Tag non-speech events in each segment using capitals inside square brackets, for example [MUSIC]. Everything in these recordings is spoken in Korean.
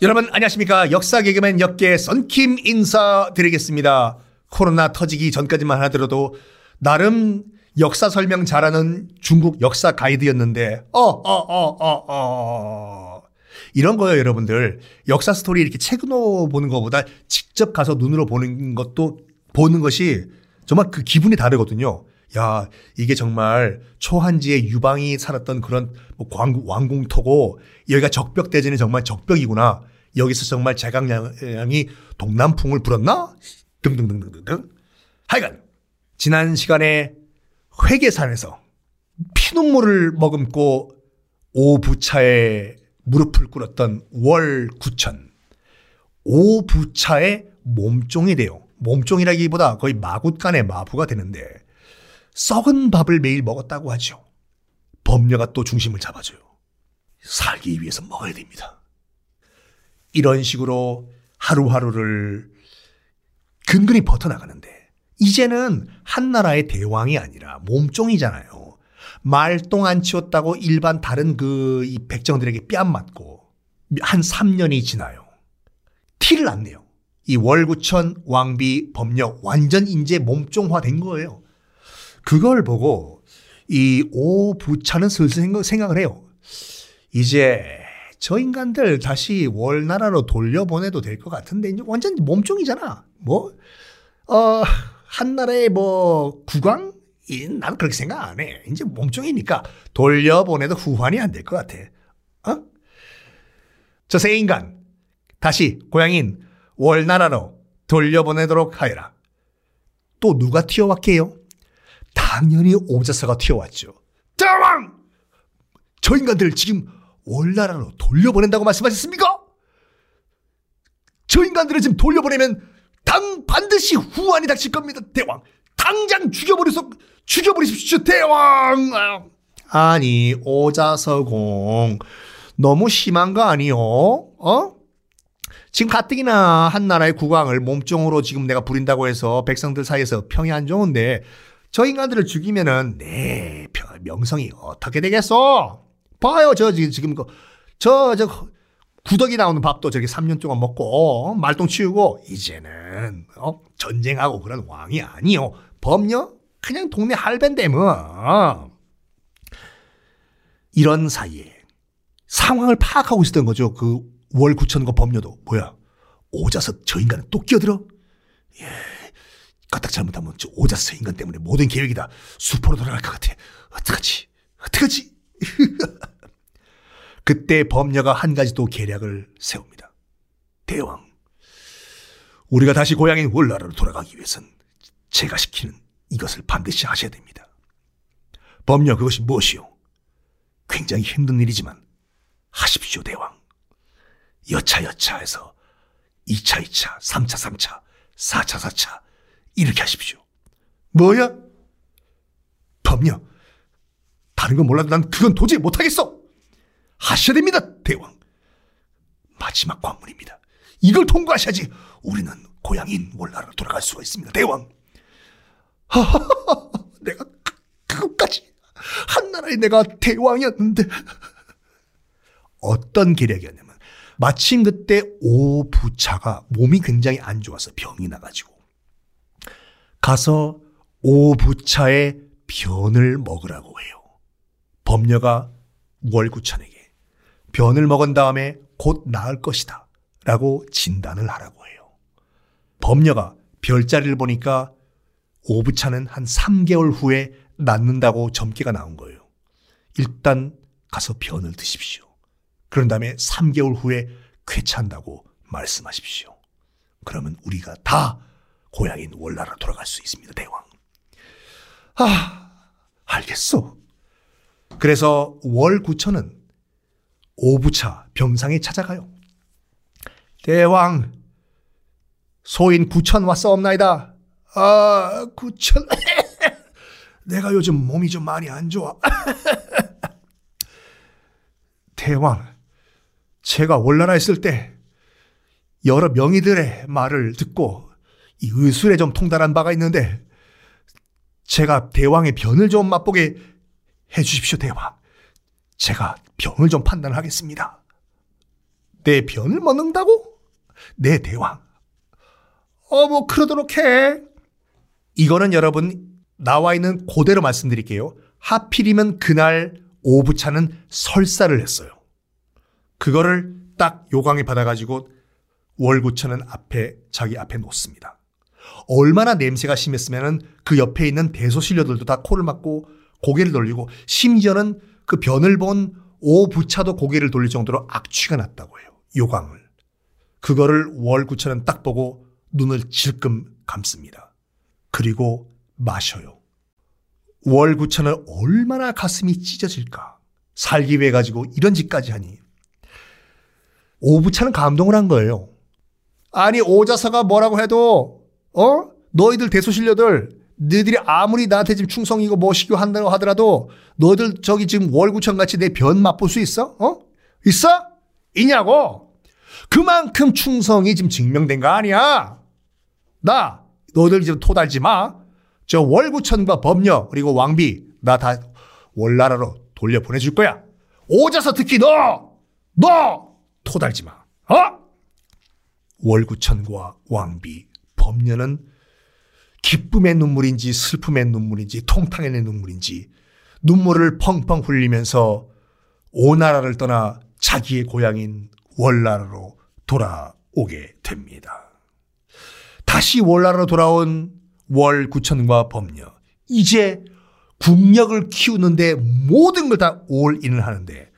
여러분 안녕하십니까 역사 개그맨 역계 썬킴 인사드리겠습니다. 코로나 터지기 전까지만 하더라도 나름 역사 설명 잘하는 중국 역사 가이드였는데 어어어어어 이런 거예요 여러분들 역사 스토리 이렇게 책으로 보는 것보다 직접 가서 눈으로 보는 것도 보는 것이 정말 그 기분이 다르거든요. 야, 이게 정말 초한지에 유방이 살았던 그런 뭐 왕, 왕궁토고 여기가 적벽대전이 정말 적벽이구나. 여기서 정말 제강량이 동남풍을 불었나? 등등등등등. 하여간 지난 시간에 회계산에서 피눈물을 머금고 오부차에 무릎을 꿇었던 월구천. 오부차의 몸종이 돼요. 몸종이라기보다 거의 마굿간의 마부가 되는데 썩은 밥을 매일 먹었다고 하죠. 법녀가 또 중심을 잡아줘요. 살기 위해서 먹어야 됩니다. 이런 식으로 하루하루를 근근히 버텨나가는데 이제는 한 나라의 대왕이 아니라 몸종이잖아요. 말똥 안 치웠다고 일반 다른 그 이 백정들에게 뺨 맞고 한 3년이 지나요. 티를 안 내요. 이 월구천 왕비 법녀 완전 인재 몸종화 된 거예요. 그걸 보고 이 오부차는 슬슬 생각을 해요. 이제 저 인간들 다시 월나라로 돌려보내도 될 것 같은데 이제 완전 몸종이잖아. 뭐, 어, 한 나라의 뭐 국왕? 나는 그렇게 생각 안 해. 이제 몸종이니까 돌려보내도 후환이 안 될 것 같아. 어? 저새 인간 다시 고향인 월나라로 돌려보내도록 하여라. 또 누가 튀어왔게요? 당연히 오자사가 튀어왔죠. 대왕! 저 인간들 지금 월나라로 돌려보낸다고 말씀하셨습니까? 저 인간들을 지금 돌려보내면 당 반드시 후환이 닥칠 겁니다, 대왕. 당장 죽여버리소, 죽여버리십시오, 대왕! 아니, 오자서공. 너무 심한 거 아니요? 어? 지금 가뜩이나 한 나라의 국왕을 몸종으로 지금 내가 부린다고 해서 백성들 사이에서 평이 안 좋은데 저 인간들을 죽이면은 네 명성이 어떻게 되겠어? 봐요. 저 지금 그저저 구덕이 나오는 밥도 저기 3년 동안 먹고 어? 말똥 치우고 이제는 어? 전쟁하고 그런 왕이 아니요. 법녀? 그냥 동네 할배인데 뭐 이런 사이에 상황을 파악하고 있었던 거죠. 그 월구천과 법녀도. 뭐야? 오자서 저 인간은 또 끼어들어? 예 까딱 잘못하면 저 오자서 인간 때문에 모든 계획이 다 수포로 돌아갈 것 같아. 어떡하지? 어떡하지? [LAUGHS] 그때 범녀가 한 가지 또 계략을 세웁니다. 대왕, 우리가 다시 고향인 월나라로 돌아가기 위해선 제가 시키는 이것을 반드시 하셔야 됩니다. 범녀 그것이 무엇이요? 굉장히 힘든 일이지만 하십시오, 대왕. 여차여차해서 2차, 2차, 3차, 3차, 4차, 4차, 이렇게 하십시오. 뭐야? 법녀. 다른 건 몰라도 난 그건 도저히 못하겠어. 하셔야 됩니다, 대왕. 마지막 관문입니다. 이걸 통과하셔야지 우리는 고향인 몰라로 돌아갈 수가 있습니다, 대왕. 하하하, [LAUGHS] 내가 그, 그것까지 한나라의 내가 대왕이었는데 어떤 계략이었냐면 마침 그때 오부차가 몸이 굉장히 안 좋아서 병이 나가지고 가서 오부차의 변을 먹으라고 해요. 법녀가 월구천에게 변을 먹은 다음에 곧 나을 것이다. 라고 진단을 하라고 해요. 법녀가 별자리를 보니까 오부차는 한 3개월 후에 낫는다고 점괘가 나온 거예요. 일단 가서 변을 드십시오. 그런 다음에 3개월 후에 쾌차한다고 말씀하십시오. 그러면 우리가 다 고향인 월나라 돌아갈 수 있습니다, 대왕. 아, 알겠어. 그래서 월구천은 오부차 병상에 찾아가요. 대왕, 소인 구천 왔사옵나이다. 아, 구천. [LAUGHS] 내가 요즘 몸이 좀 많이 안 좋아. [LAUGHS] 대왕, 제가 월나라 있을 때 여러 명의들의 말을 듣고 이 의술에 좀 통달한 바가 있는데 제가 대왕의 변을 좀 맛보게 해 주십시오, 대왕. 제가 병을 좀 판단하겠습니다. 내 변을 먹는다고? 내 대왕. 어, 뭐, 그러도록 해. 이거는 여러분, 나와 있는 그대로 말씀드릴게요. 하필이면 그날 오부차는 설사를 했어요. 그거를 딱 요강에 받아가지고 월구천은 앞에, 자기 앞에 놓습니다. 얼마나 냄새가 심했으면 그 옆에 있는 대소신료들도 다 코를 막고 고개를 돌리고 심지어는 그 변을 본 오부차도 고개를 돌릴 정도로 악취가 났다고 해요. 요강을. 그거를 월구천은 딱 보고 눈을 질끔 감습니다. 그리고 마셔요. 월구천은 얼마나 가슴이 찢어질까. 살기 위해 가지고 이런 짓까지 하니. 오부차는 감동을 한 거예요. 아니 오자서가 뭐라고 해도 어 너희들 대소신료들 너희들이 아무리 나한테 지금 충성이고 멋이고 한다고 하더라도 너희들 저기 지금 월구천 같이 내 변 맛볼 수 있어? 어? 있어? 있냐고? 그만큼 충성이 지금 증명된 거 아니야? 나 너희들 지금 토달지 마. 저 월구천과 법녀 그리고 왕비 나 다 월나라로 돌려 보내줄 거야. 오자서 특히 너, 너 토달지 마. 어? 월구천과 왕비, 법녀는 기쁨의 눈물인지 슬픔의 눈물인지 통탕의 눈물인지 눈물을 펑펑 흘리면서 오나라를 떠나 자기의 고향인 월나라로 돌아오게 됩니다. 다시 월나라로 돌아온 월구천과 법녀. 이제 국력을 키우는데 모든 걸 다 올인을 하는데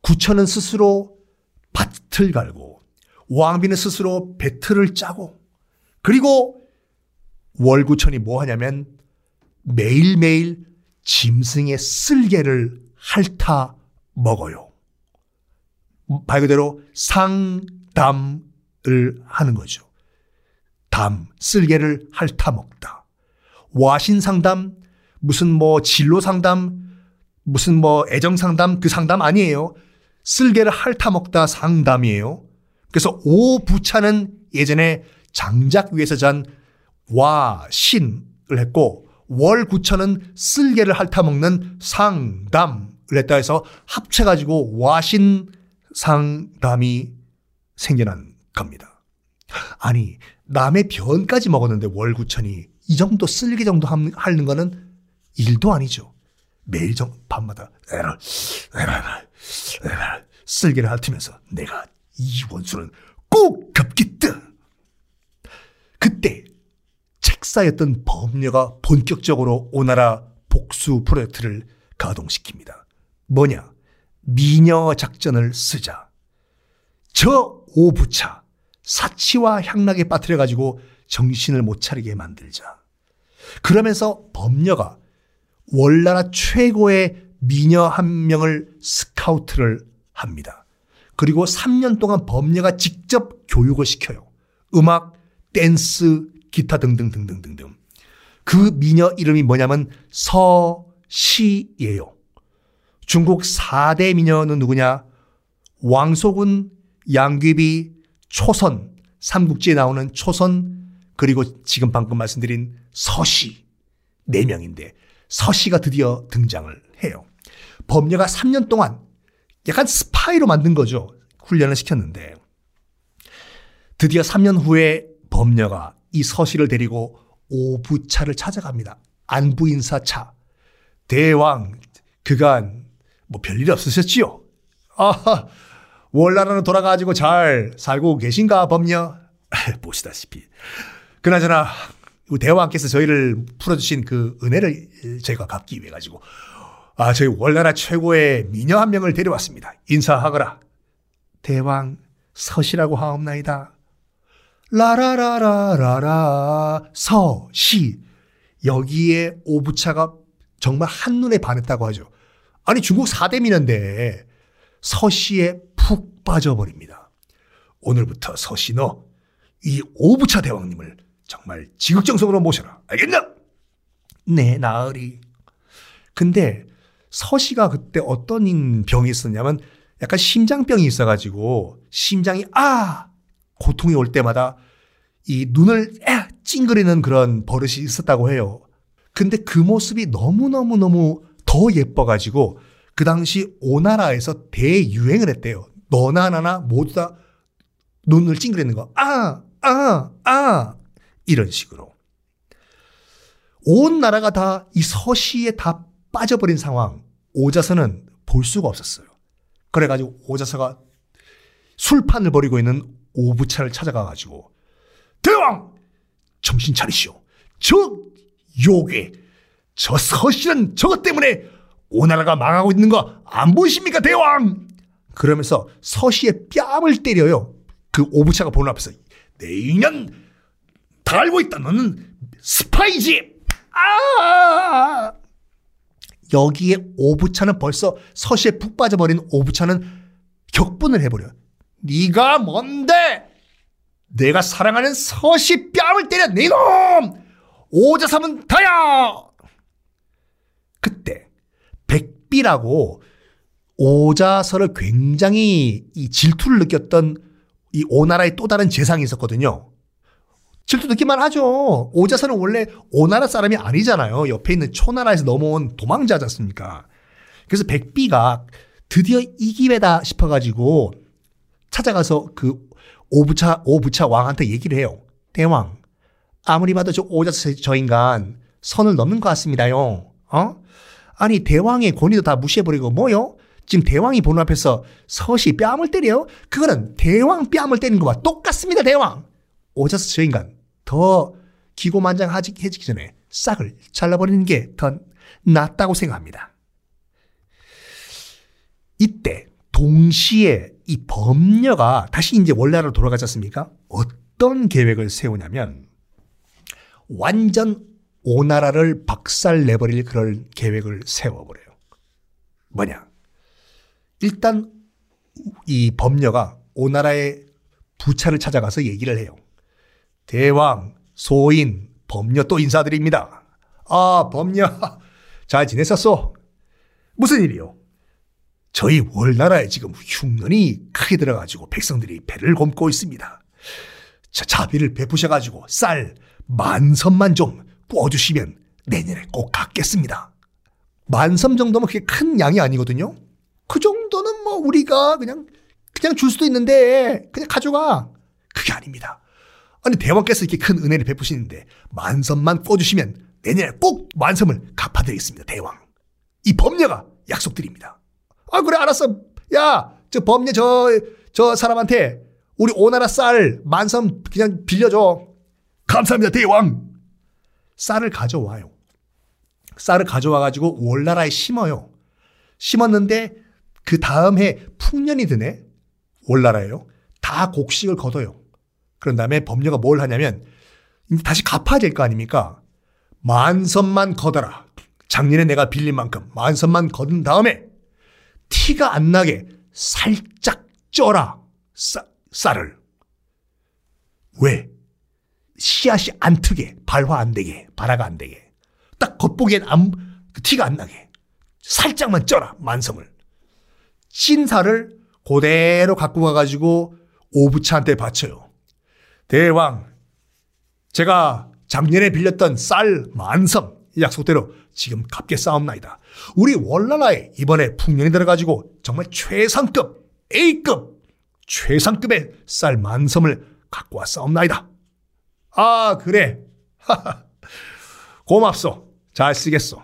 구천은 스스로 밭을 갈고 왕비는 스스로 배틀을 짜고 그리고 월구천이 뭐 하냐면 매일매일 짐승의 쓸개를 핥아 먹어요. 말 그대로 상담을 하는 거죠. 담, 쓸개를 핥아 먹다. 와신 상담, 무슨 뭐 진로 상담, 무슨 뭐 애정 상담, 그 상담 아니에요. 쓸개를 핥아 먹다 상담이에요. 그래서 오부차는 예전에 장작 위에서 잔 와 신을 했고 월구천은 쓸개를 핥아 먹는 상담을 했다 해서 합쳐가지고 와신 상담이 생겨난 겁니다. 아니 남의 변까지 먹었는데 월구천이 이 정도 쓸개 정도 하는 거는 일도 아니죠. 매일 정 밤마다 에라 에라 에라 쓸개를 핥으면서 내가 이 원수는 꼭. 그때 책사였던 범려가 본격적으로 오나라 복수 프로젝트를 가동시킵니다. 뭐냐? 미녀 작전을 쓰자. 저 오부차 사치와 향락에 빠뜨려 가지고 정신을 못 차리게 만들자. 그러면서 법녀가 월나라 최고의 미녀 한 명을 스카우트를 합니다. 그리고 3년 동안 법녀가 직접 교육을 시켜요. 음악, 댄스, 기타 등등등등등등. 그 미녀 이름이 뭐냐면 서시예요. 중국 4대 미녀는 누구냐? 왕소군, 양귀비, 초선, 삼국지에 나오는 초선, 그리고 지금 방금 말씀드린 서시. 4명인데 서시가 드디어 등장을 해요. 범녀가 3년 동안 약간 스파이로 만든 거죠. 훈련을 시켰는데 드디어 3년 후에 범녀가 이 서시를 데리고 오부차를 찾아갑니다. 안부인사차. 대왕, 그간 뭐 별일 없으셨지요? 아, 월나라로 돌아가지고 잘 살고 계신가, 범녀? [LAUGHS] 보시다시피. 그나저나, 대왕께서 저희를 풀어주신 그 은혜를 저희가 갚기 위해 가지고, 아, 저희 월나라 최고의 미녀 한 명을 데려왔습니다. 인사하거라. 대왕, 서시라고 하옵나이다. 라라라라라라 서시 여기에 오부차가 정말 한눈에 반했다고 하죠. 아니 중국 4대 민인데 서시에 푹 빠져버립니다. 오늘부터 서시 너 이 오부차 대왕님을 정말 지극정성으로 모셔라. 알겠나? 네, 나으리. 근데 서시가 그때 어떤 병이 있었냐면 약간 심장병이 있어가지고 심장이 아 고통이 올 때마다 이 눈을 에 찡그리는 그런 버릇이 있었다고 해요. 근데 그 모습이 너무너무너무 더 예뻐가지고 그 당시 오나라에서 대유행을 했대요. 너나 나나 모두 다 눈을 찡그리는 거. 아, 아, 아. 이런 식으로. 온 나라가 다 이 서시에 다 빠져버린 상황. 오자서는 볼 수가 없었어요. 그래가지고 오자서가 술판을 벌이고 있는 오부차를 찾아가가지고 대왕 정신 차리시오. 저 요괴 저 서시는 저것 때문에 오나라가 망하고 있는 거 안 보이십니까 대왕? 그러면서 서시의 뺨을 때려요. 그 오부차가 보는 앞에서 내 인연 다 알고 있다. 너는 스파이지. 아! 여기에 오부차는 벌써 서시에 푹 빠져버린 오부차는 격분을 해버려. 네가 뭔데? 내가 사랑하는 서시 뺨을 때려 네놈! 오자삼은 다야! 그때 백비라고 오자서를 굉장히 이 질투를 느꼈던 이 오나라의 또 다른 재상이 있었거든요. 질투 느끼만 하죠. 오자서는 원래 오나라 사람이 아니잖아요. 옆에 있는 초나라에서 넘어온 도망자지 않습니까? 그래서 백비가 드디어 이 기회다 싶어가지고 찾아가서 그 오부차, 오부차 왕한테 얘기를 해요. 대왕, 아무리 봐도 저 오자서 저 인간 선을 넘는 것 같습니다요. 어? 아니, 대왕의 권위도 다 무시해버리고 뭐요? 지금 대왕이 보는 앞에서 서시 뺨을 때려요? 그거는 대왕 뺨을 때리는 것과 똑같습니다, 대왕. 오자서 저 인간 더 기고만장해지기 전에 싹을 잘라버리는 게 더 낫다고 생각합니다. 이때 동시에 이 범녀가 다시 이제 원래로 돌아가지 않습니까? 어떤 계획을 세우냐면 완전 오나라를 박살 내버릴 그런 계획을 세워버려요. 뭐냐? 일단 이 범녀가 오나라의 부차를 찾아가서 얘기를 해요. 대왕, 소인, 범녀 또 인사드립니다. 아, 범녀. [LAUGHS] 잘 지냈었소? 무슨 일이요? 저희 월나라에 지금 흉년이 크게 들어가지고 백성들이 배를 곰고 있습니다. 자, 자비를 베푸셔가지고 쌀 만섬만 좀 구워주시면 내년에 꼭 갚겠습니다. 만섬 정도면 그게 큰 양이 아니거든요. 그 정도는 뭐 우리가 그냥 그냥 줄 수도 있는데 그냥 가져가. 그게 아닙니다. 아니 대왕께서 이렇게 큰 은혜를 베푸시는데 만섬만 꿔주시면 내년에 꼭 만섬을 갚아드리겠습니다. 대왕. 이 법녀가 약속드립니다. 아 그래 알았어. 야저 법녀 저저 사람한테 우리 오나라 쌀 만섬 그냥 빌려줘. 감사합니다 대왕. 쌀을 가져와요. 쌀을 가져와가지고 월나라에 심어요. 심었는데 그 다음 해 풍년이 드네. 월나라예요. 다 곡식을 거둬요. 그런 다음에 법녀가 뭘 하냐면 다시 갚아야 될 거 아닙니까? 만선만 거둬라. 작년에 내가 빌린 만큼 만선만 거둔 다음에 티가 안 나게 살짝 쪄라. 쌀, 쌀을. 왜? 씨앗이 안 트게, 발화 안 되게, 발화가 안 되게. 딱 겉보기엔 안, 그 티가 안 나게. 살짝만 쪄라, 만섬을. 찐 살을 그대로 갖고 가가지고 오부차한테 바쳐요. 대왕, 제가 작년에 빌렸던 쌀 만섬 약속대로 지금 갚게 싸움나이다. 우리 월나라에 이번에 풍년이 들어가지고 정말 최상급 A급 최상급의 쌀 만섬을 갖고 와 싸움나이다. 아 그래. [LAUGHS] 고맙소. 잘 쓰겠소.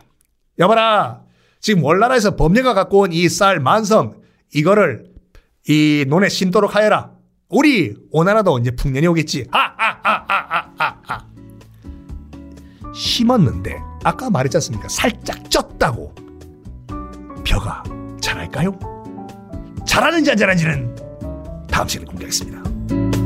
여봐라. 지금 월나라에서 범죄가 갖고 온 이 쌀 만섬 이거를 이 논에 심도록 하여라. 우리 오나라도 이제 풍년이 오겠지. 하하하하하하. 심었는데 아까 말했지 않습니까? 살짝 쪘다고. 벼가 자랄까요? 자라는지 안 자라는지는 다음 시간에 공개하겠습니다.